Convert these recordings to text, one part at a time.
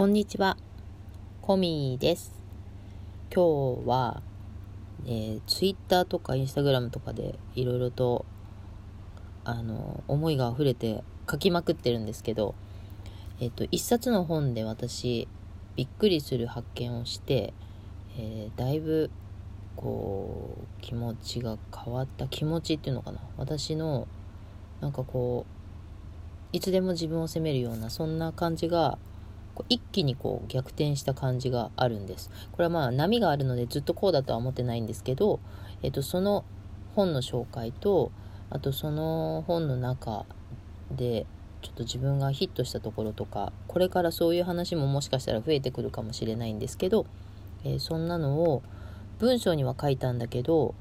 こんにちは、コミです。今日は、えー、Twitter とか Instagram とかでいろいろと、あの、思いが溢れて書きまくってるんですけど、えっ、ー、と、一冊の本で私、びっくりする発見をして、えー、だいぶ、こう、気持ちが変わった気持ちっていうのかな。私の、なんかこう、いつでも自分を責めるような、そんな感じが一気にこう逆転した感じがあるんです。これはまあ波があるのでずっとこうだとは思ってないんですけど、えっと、その本の紹介とあとその本の中でちょっと自分がヒットしたところとかこれからそういう話ももしかしたら増えてくるかもしれないんですけど、えー、そんなのを文章には書いたんだけど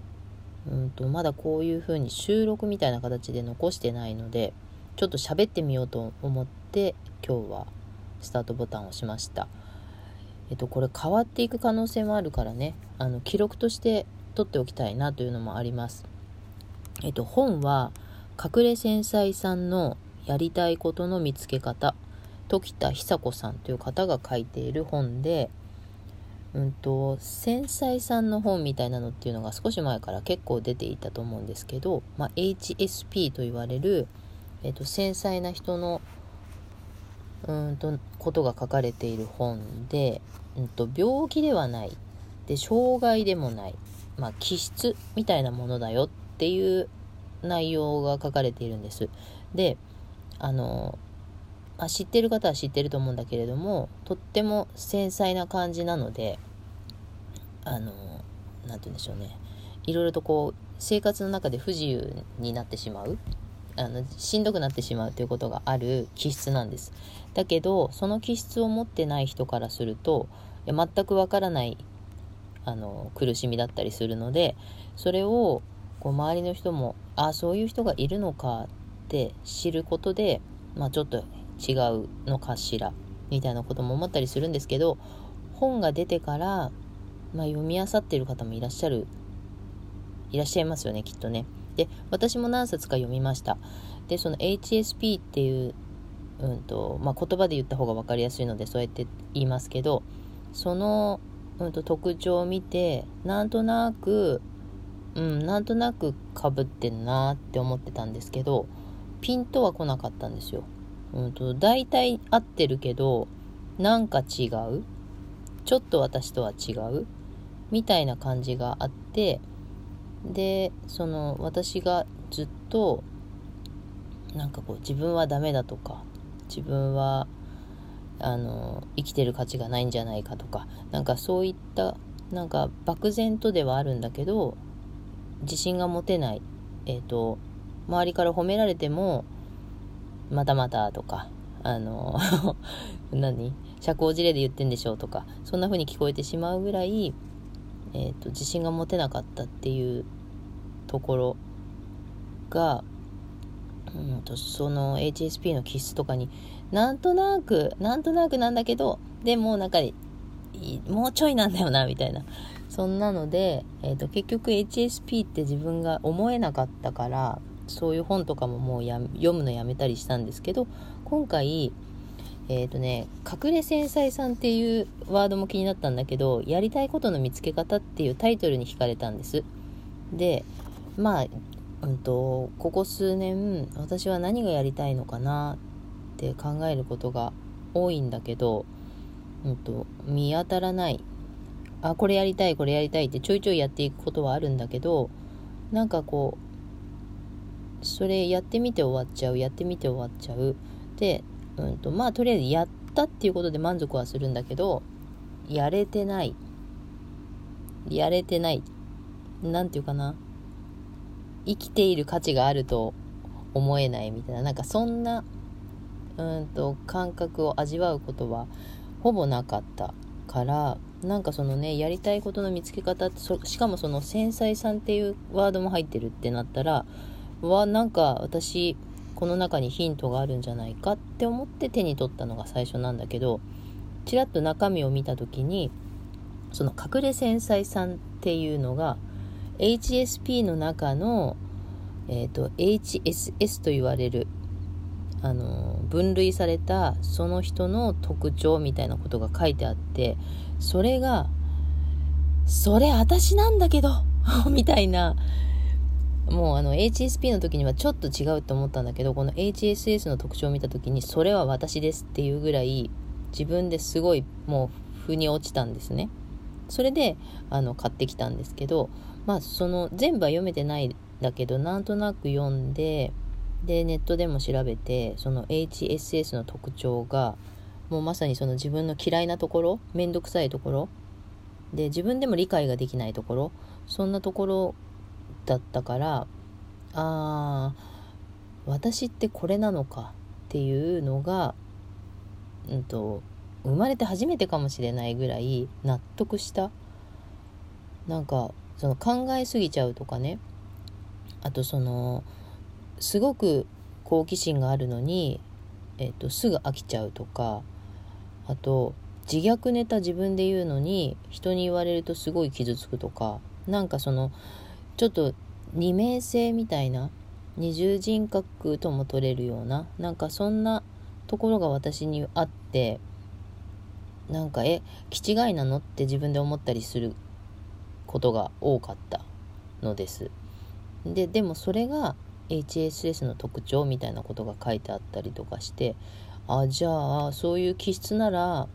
うんとまだこういう風に収録みたいな形で残してないのでちょっと喋ってみようと思って今日はスタートボタンを押しました。えっと、これ変わっていく可能性もあるからね、あの、記録として取っておきたいなというのもあります。えっと、本は、隠れ繊細さんのやりたいことの見つけ方、時田久子さんという方が書いている本で、うんと、繊細さんの本みたいなのっていうのが少し前から結構出ていたと思うんですけど、まあ、HSP と言われる、えっと、繊細な人のうんとことが書かれている本で、うんと、病気ではない。で障害でもない、まあ、気質みたいなものだよっていう内容が書かれているんです。であの、まあ、知ってる方は知ってると思うんだけれどもとっても繊細な感じなのであの何て言うんでしょうね。いろいろとこう生活の中で不自由になってしまう。あのしんどくなってしまうということがある気質なんです。だけどその気質を持ってない人からすると全くわからないあの苦しみだったりするのでそれをこう周りの人もああそういう人がいるのかって知ることで、まあ、ちょっと違うのかしらみたいなことも思ったりするんですけど本が出てから、まあ、読み漁ってる方もいらっしゃるいらっしゃいますよねきっとね。で私も何冊か読みました。でその HSP っていう、うんとまあ、言葉で言った方が分かりやすいのでそうやって言いますけどその、うんと、特徴を見てなんとなくうんなんとなくかぶってんなって思ってたんですけどピンとは来なかったんですよ。うんと大体合ってるけどなんか違う？ちょっと私とは違う？みたいな感じがあってでその私がずっとなんかこう自分はダメだとか自分はあの生きてる価値がないんじゃないかとかなんかそういったなんか漠然とではあるんだけど自信が持てない。えっ、ー、と周りから褒められてもまたまたとかあの 何？社交辞令で言ってんでしょうとかそんな風に聞こえてしまうぐらいえーと、自信が持てなかったっていうところが、うんと、その HSP の気質とかになんとなくなんとなくなんだけどでもなんかもうちょいなんだよなみたいな。そんなので、えーと、結局 HSP って自分が思えなかったからそういう本とかももうや読むのやめたりしたんですけど今回えっ、ー、とね、隠れ繊細さんっていうワードも気になったんだけど、やりたいことの見つけ方っていうタイトルに惹かれたんです。で、まあ、うんと、ここ数年、私は何がやりたいのかなって考えることが多いんだけど、うんと、見当たらない。あ、これやりたい、これやりたいってちょいちょいやっていくことはあるんだけど、なんかこう、それやってみて終わっちゃう、やってみて終わっちゃう。で、うんと、まあ、とりあえずやったっていうことで満足はするんだけど、やれてない。やれてない。なんていうかな。生きている価値があると思えないみたいな、なんかそんな、うんと、感覚を味わうことはほぼなかったから、なんかそのね、やりたいことの見つけ方って、しかもその繊細さんっていうワードも入ってるってなったら、わ、なんか私、この中にヒントがあるんじゃないかって思って手に取ったのが最初なんだけどちらっと中身を見た時にその隠れ繊細さんっていうのが HSP の中の、えーと、HSS と言われるあの分類されたその人の特徴みたいなことが書いてあってそれがそれ私なんだけど みたいなもうあの HSP の時にはちょっと違うと思ったんだけどこの HSS の特徴を見た時にそれは私ですっていうぐらい自分ですごいもう腑に落ちたんですね。それであの買ってきたんですけどまあその全部は読めてないんだけどなんとなく読んででネットでも調べてその HSS の特徴がもうまさにその自分の嫌いなところ面倒くさいところで自分でも理解ができないところそんなところだったからあ私ってこれなのかっていうのが、うんと、生まれて初めてかもしれないぐらい納得した。なんかその考えすぎちゃうとかね。あとそのすごく好奇心があるのに、えーとすぐ飽きちゃうとかあと自虐ネタ自分で言うのに人に言われるとすごい傷つくとかなんかそのちょっと二面性みたいな二重人格とも取れるようななんかそんなところが私にあってなんかえ気違いなの？って自分で思ったりすることが多かったのです。ででもそれが HSS の特徴みたいなことが書いてあったりとかしてあじゃあそういう気質なら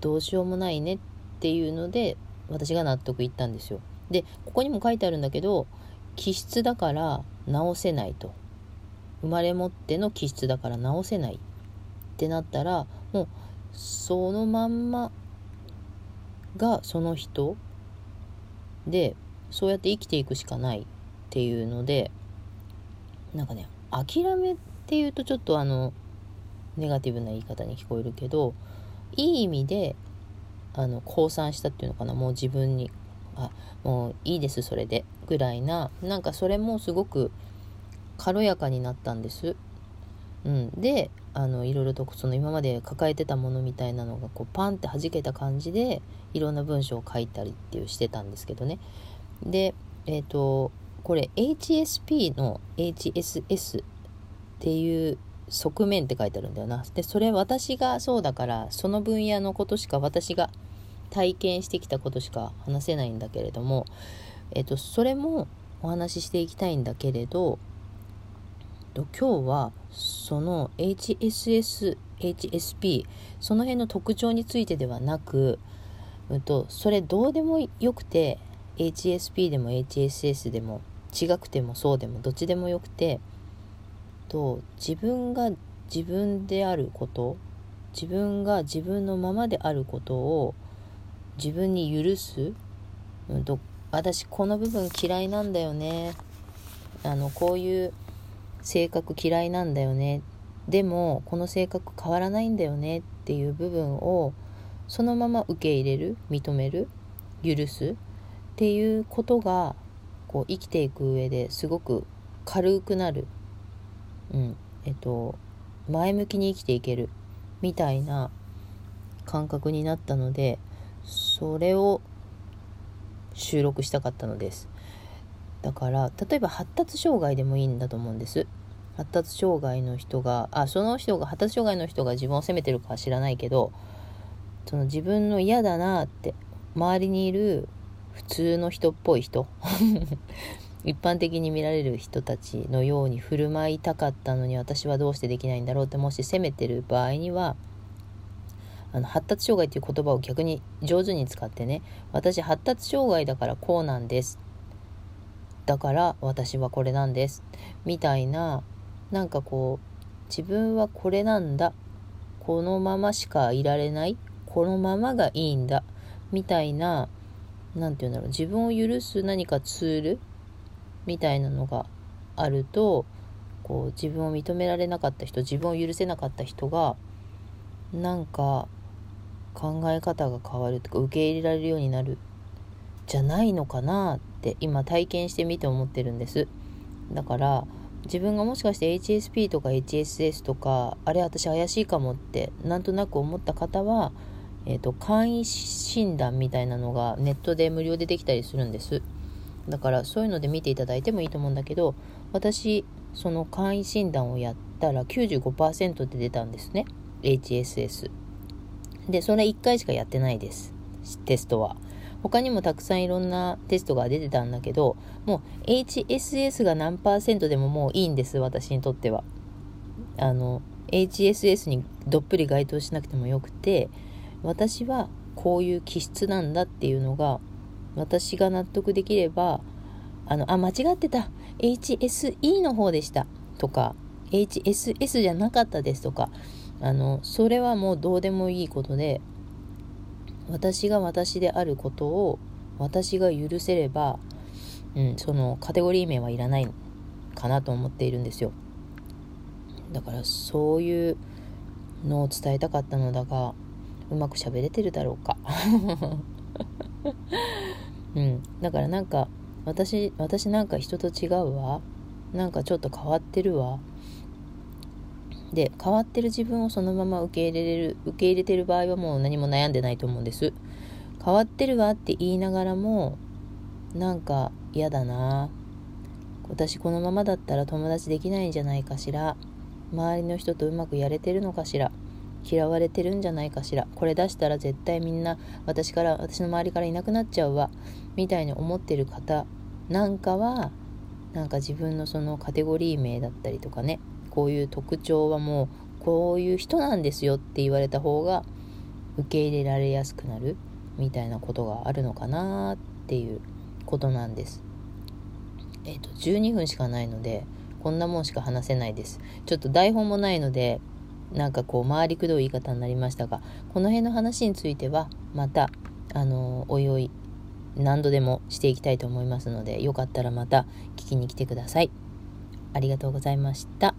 どうしようもないねっていうので私が納得いったんですよ。でここにも書いてあるんだけど気質だから治せないと。生まれ持っての気質だから治せないってなったらもうそのまんまがその人でそうやって生きていくしかないっていうのでなんかね諦めっていうとちょっとあのネガティブな言い方に聞こえるけどいい意味であの降参したっていうのかなもう自分にあもういいですそれでぐらいななんかそれもすごく軽やかになったんです。うん、であのいろいろとその今まで抱えてたものみたいなのがこうパンって弾けた感じでいろんな文章を書いたりっていうしてたんですけどねでえっ、ー、とこれ HSP の HSS っていう側面って書いてあるんだよな。で、それ私がそうだから、その分野のことしか私が体験してきたことしか話せないんだけれども、えっと、それもお話ししていきたいんだけれど、と今日はその HSS、HSP、その辺の特徴についてではなく、うんと、それどうでもよくて、HSP でも HSS でも違くてもそうでもどっちでもよくて、と自分が自分であること自分が自分のままであることを自分に許す、うんと、私この部分嫌いなんだよね。あのこういう性格嫌いなんだよね。でもこの性格変わらないんだよね。っていう部分をそのまま受け入れる？認める？許す？っていうことがこう生きていく上ですごく軽くなる。うんえっと前向きに生きていけるみたいな感覚になったのでそれを収録したかったのです。だから例えば発達障害でもいいんだと思うんです。発達障害の人があその人が発達障害の人が自分を責めてるかは知らないけどその自分の嫌だなって周りにいる普通の人っぽい人 一般的に見られる人たちのように振る舞いたかったのに私はどうしてできないんだろうってもし責めてる場合にはあの発達障害っていう言葉を逆に上手に使ってね私発達障害だからこうなんです。だから私はこれなんです。みたいななんかこう自分はこれなんだ。このまましかいられない。このままがいいんだ。みたいな何て言うんだろう。自分を許す何かツール。みたいなのがあるとこう自分を認められなかった人自分を許せなかった人がなんか考え方が変わるとか受け入れられるようになる。じゃないのかなって今体験してみて思ってるんです。だから自分がもしかして HSP とか HSS とかあれ私怪しいかもってなんとなく思った方は、えーと簡易診断みたいなのがネットで無料でできたりするんです。だからそういうので見ていただいてもいいと思うんだけど私その簡易診断をやったら95%って出たんですね。HSS でそれ1回しかやってないです。テストは。他にもたくさんいろんなテストが出てたんだけどもう HSS が何パーセントでももういいんです私にとっては。あの HSS にどっぷり該当しなくてもよくて私はこういう気質なんだっていうのが私が納得できればあのあ間違ってた。HSE の方でした。とか HSS じゃなかったですとかあのそれはもうどうでもいいことで私が私であることを私が許せれば、うん、そのカテゴリー名はいらないかなと思っているんですよ。だからそういうのを伝えたかったのだがうまく喋れてるだろうか。うん。だからなんか私私なんか人と違うわ。なんかちょっと変わってるわ。で変わってる自分をそのまま受け入れれる受け入れてる場合はもう何も悩んでないと思うんです。変わってるわって言いながらもなんか嫌だな。私このままだったら友達できないんじゃないかしら。周りの人とうまくやれてるのかしら。嫌われてるんじゃないかしら。これ出したら絶対みんな私から私の周りからいなくなっちゃうわ。みたいに思ってる方なんかはなんか自分のそのカテゴリー名だったりとかねこういう特徴はもうこういう人なんですよって言われた方が受け入れられやすくなるみたいなことがあるのかなっていうことなんです。えっ、ー、と12分しかないのでこんなもんしか話せないです。ちょっと台本もないのでなんかこう回りくどい言い方になりましたがこの辺の話についてはまたあのおいおい何度でもしていきたいと思いますのでよかったらまた聞きに来てください。ありがとうございました。